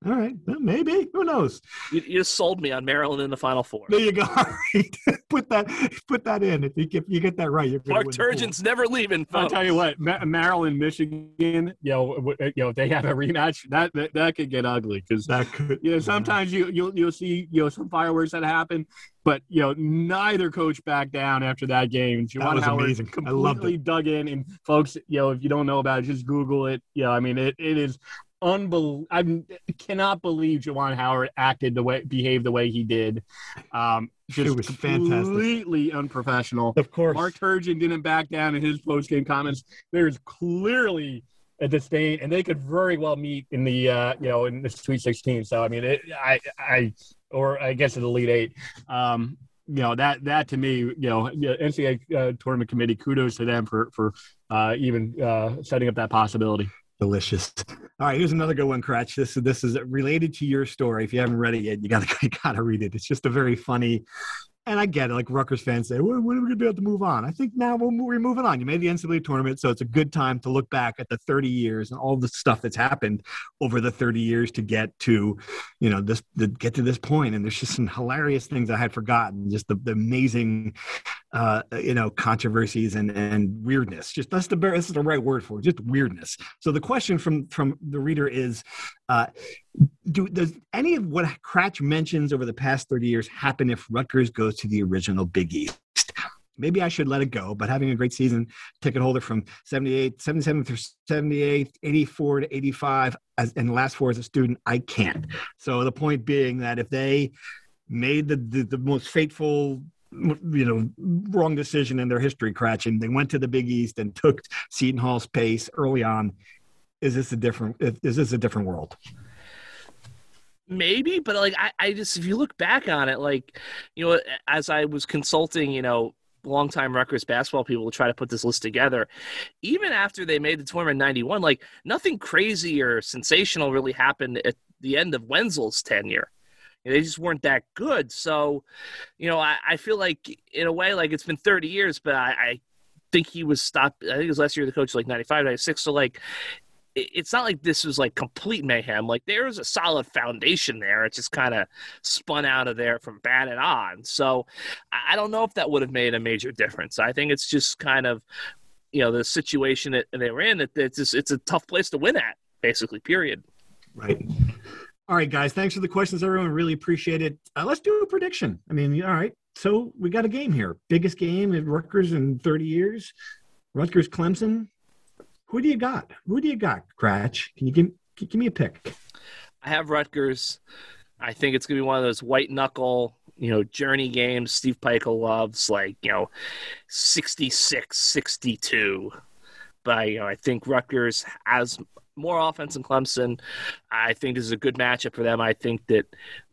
All right, well, maybe. Who knows? You, you just sold me on Maryland in the Final Four. There you go. All right. put that put that in. If you get you get that right, you're going Mark Turgeon's never leaving. I'll tell you what, Ma- Maryland, Michigan, you know, w- eh, you know, they have a rematch. That that, that could get ugly because That could. you know sometimes you you'll you'll see you know some fireworks that happen, but you know neither coach backed down after that game. Juwan was Howard amazing. I loved completely dug in, and folks, you know, if you don't know about it, just Google it. You know, I mean, it, it is I cannot believe Juwan Howard acted the way, behaved the way he did. Um, just It was fantastic. completely unprofessional. Of course. Mark Turgeon didn't back down in his post game comments. There's clearly a disdain, and they could very well meet in the uh, you know in the Sweet 16. So I mean, it, I I or I guess in the Elite Eight. Um, you know that that to me, you know, NCAA uh, tournament committee, kudos to them for for uh, even uh, setting up that possibility. Delicious. All right, here's another good one, Kratch. This this is related to your story. If you haven't read it yet, you gotta you gotta read it. It's just a very funny and I get it. Like Rutgers fans say, well, when are we going to be able to move on? I think now we're moving on. You made the NCAA tournament, so it's a good time to look back at the 30 years and all the stuff that's happened over the 30 years to get to, you know, this to get to this point. And there's just some hilarious things I had forgotten. Just the, the amazing, uh, you know, controversies and and weirdness. Just that's the this is the right word for it. Just weirdness. So the question from from the reader is, uh, do does any of what Kratch mentions over the past 30 years happen if Rutgers goes to the original Big East? Maybe I should let it go, but having a great season, ticket holder from 78, 77 through 78, 84 to 85, as, and the last four as a student, I can't. So the point being that if they made the, the, the most fateful you know wrong decision in their history Kratch and they went to the big east and took seton hall's pace early on is this a different is this a different world maybe but like I, I just if you look back on it like you know as i was consulting you know longtime Rutgers basketball people to try to put this list together. Even after they made the tournament in 91, like nothing crazy or sensational really happened at the end of Wenzel's tenure. they just weren't that good. So, you know, I, I, feel like in a way, like it's been 30 years, but I, I think he was stopped. I think it was last year the coach, like 95, 96. So, like, it's not like this was like complete mayhem. Like there's a solid foundation there. It just kind of spun out of there from bad and on. So I don't know if that would have made a major difference. I think it's just kind of you know the situation that they were in. That it's just, it's a tough place to win at, basically. Period. Right. All right, guys. Thanks for the questions, everyone. Really appreciate it. Uh, let's do a prediction. I mean, all right. So we got a game here. Biggest game at Rutgers in 30 years. Rutgers Clemson. Who do you got? Who do you got, Kratch? Can you give, give me a pick? I have Rutgers. I think it's going to be one of those white knuckle, you know, journey games Steve Pikiell loves, like, you know, 66 62. But, you know, I think Rutgers has more offense than Clemson. I think this is a good matchup for them. I think that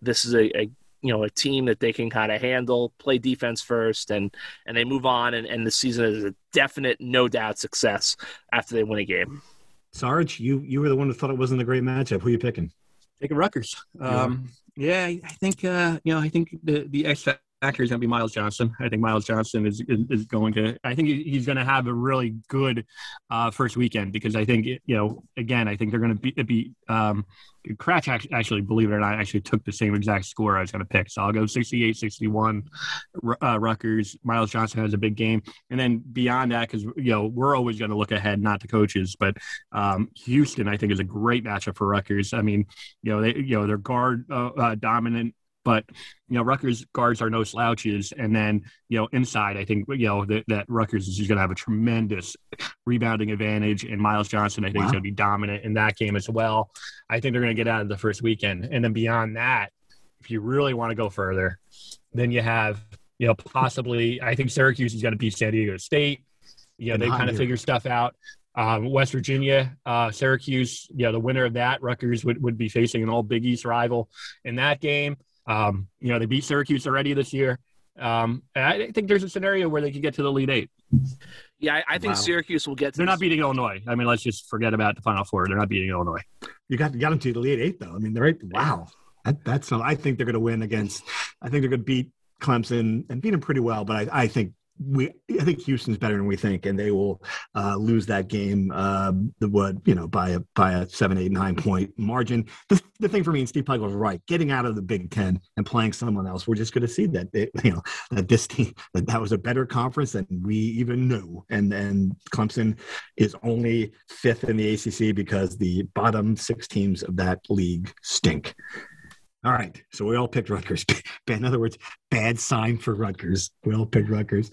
this is a, a you know a team that they can kind of handle, play defense first, and and they move on. And, and the season is a definite, no doubt success after they win a game. Sarge, you you were the one who thought it wasn't a great matchup. Who are you picking? Taking Rutgers. Um, yeah, I think uh, you know I think the the X is going to be Myles Johnson. I think Myles Johnson is is, is going to. I think he's going to have a really good uh, first weekend because I think you know again I think they're going to be be. Um, Kratch actually, believe it or not, actually took the same exact score I was going to pick. So I'll go 68 61. Uh, Rutgers, Myles Johnson has a big game. And then beyond that, because, you know, we're always going to look ahead, not the coaches, but um, Houston, I think, is a great matchup for Rutgers. I mean, you know, they, you know, they're guard uh, uh, dominant but you know, Rutgers guards are no slouches, and then you know, inside, I think you know that, that Rutgers is going to have a tremendous rebounding advantage, and Myles Johnson, I think, wow. is going to be dominant in that game as well. I think they're going to get out of the first weekend, and then beyond that, if you really want to go further, then you have you know possibly I think Syracuse is going to beat San Diego State. You know, they kind of figure stuff out. Um, West Virginia, uh, Syracuse, you know, the winner of that, Rutgers would, would be facing an all Big East rival in that game. Um, you know, they beat Syracuse already this year. Um, I think there's a scenario where they could get to the Elite Eight. Yeah, I, I think wow. Syracuse will get. They're this. not beating Illinois. I mean, let's just forget about the Final Four. They're not beating Illinois. You got you got them to the Elite Eight, though. I mean, they're right. Wow, that, that's. I think they're going to win against. I think they're going to beat Clemson and beat them pretty well. But I, I think we I think Houston's better than we think, and they will uh, lose that game. Uh, the what you know by a by a seven, eight, nine point margin. The, the thing for me and Steve Pikiell was right. Getting out of the Big Ten and playing someone else, we're just going to see that it, you know that this team that that was a better conference than we even knew, and and Clemson is only fifth in the ACC because the bottom six teams of that league stink. All right. So we all picked Rutgers. In other words, bad sign for Rutgers. We all picked Rutgers.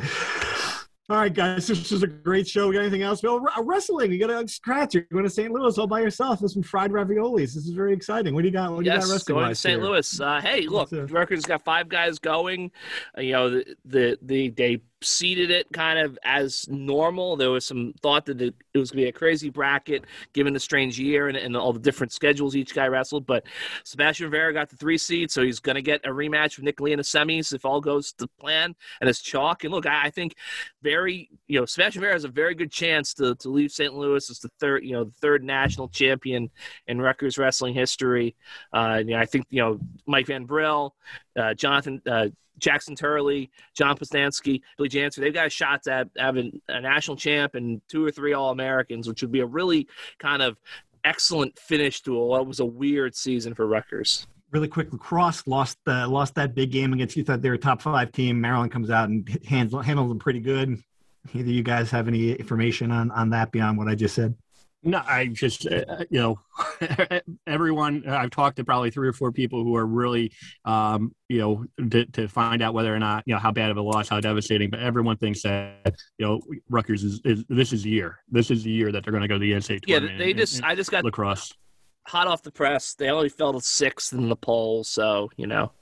All right, guys, this was a great show. We got anything else? Well, wrestling. You got a scratch. You're going to St. Louis all by yourself. There's some fried raviolis. This is very exciting. What do you got? What do yes, you got wrestling going to St. Here? Louis. Uh, hey, look, uh, Rutgers got five guys going. Uh, you know, the, the, the they seeded it kind of as normal. There was some thought that it, was going to be a crazy bracket given the strange year and, and, all the different schedules each guy wrestled. But Sebastian Rivera got the three seed, so he's going to get a rematch with Nick Lee in the semis if all goes to plan and it's chalk. And look, I, I think very, you know, Sebastian Rivera has a very good chance to, to leave St. Louis as the third, you know, the third national champion in Rutgers wrestling history. Uh, you know, I think, you know, Mike VanBrill, uh, Jonathan, uh, Jackson Turley, John Poznanski, Billy Janzer, they've got a shot at having a national champ and two or three All Americans, which would be a really kind of excellent finish to what was a weird season for Rutgers. Really quick, lacrosse lost uh, lost that big game against you thought they were a top five team. Maryland comes out and handles handles them pretty good. Either you guys have any information on on that beyond what I just said? No, I just uh, you know everyone. I've talked to probably three or four people who are really um, you know to, to, find out whether or not you know how bad of a loss, how devastating. But everyone thinks that you know Rutgers is, is this is the year. This is the year that they're going to go to the NCAA tournament. Yeah, they just I just got lacrosse hot off the press. They only fell to sixth in the poll, so you know,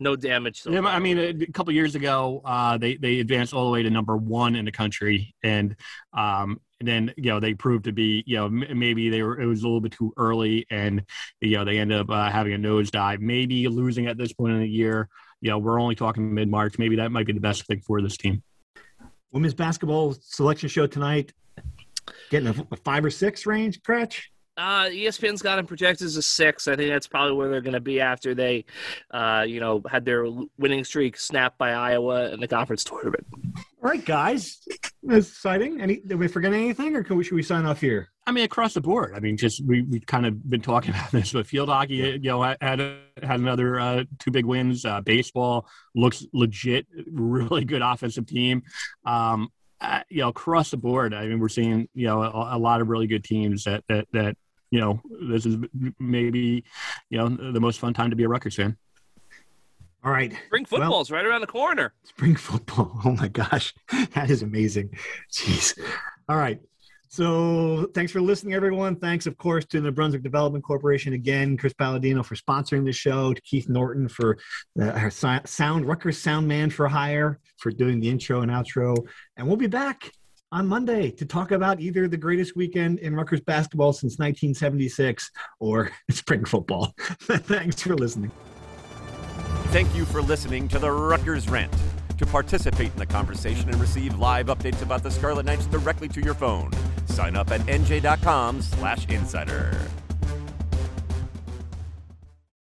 no damage. So yeah, I mean, a couple years ago, uh, they they advanced all the way to number one in the country, and um, and then you know they proved to be you know maybe they were it was a little bit too early and you know they end up uh, having a nosedive maybe losing at this point in the year you know we're only talking mid-march maybe that might be the best thing for this team women's basketball selection show tonight getting a, a five or six range Kratch uh, ESPN's got them projected as a six. I think that's probably where they're going to be after they, uh, you know, had their winning streak snapped by Iowa in the conference tournament. All right, guys, that's exciting. Any did we forget anything, or we, should we sign off here? I mean, across the board. I mean, just we we kind of been talking about this, but field hockey, you know, had had another uh, two big wins. Uh, baseball looks legit, really good offensive team. Um, uh, you know, across the board, I mean, we're seeing you know a, a lot of really good teams that that that you know, this is maybe, you know, the most fun time to be a Rutgers fan. All right. Spring football's well, right around the corner. Spring football. Oh my gosh. That is amazing. Jeez. All right. So thanks for listening, everyone. Thanks, of course, to the Brunswick Development Corporation again, Chris Paladino for sponsoring the show, to Keith Norton for uh, our sound, Rutgers sound man for hire, for doing the intro and outro. And we'll be back on Monday to talk about either the greatest weekend in Rutgers basketball since 1976 or spring football. Thanks for listening. Thank you for listening to the Rutgers Rant. To participate in the conversation and receive live updates about the Scarlet Knights directly to your phone, sign up at nj.com/insider.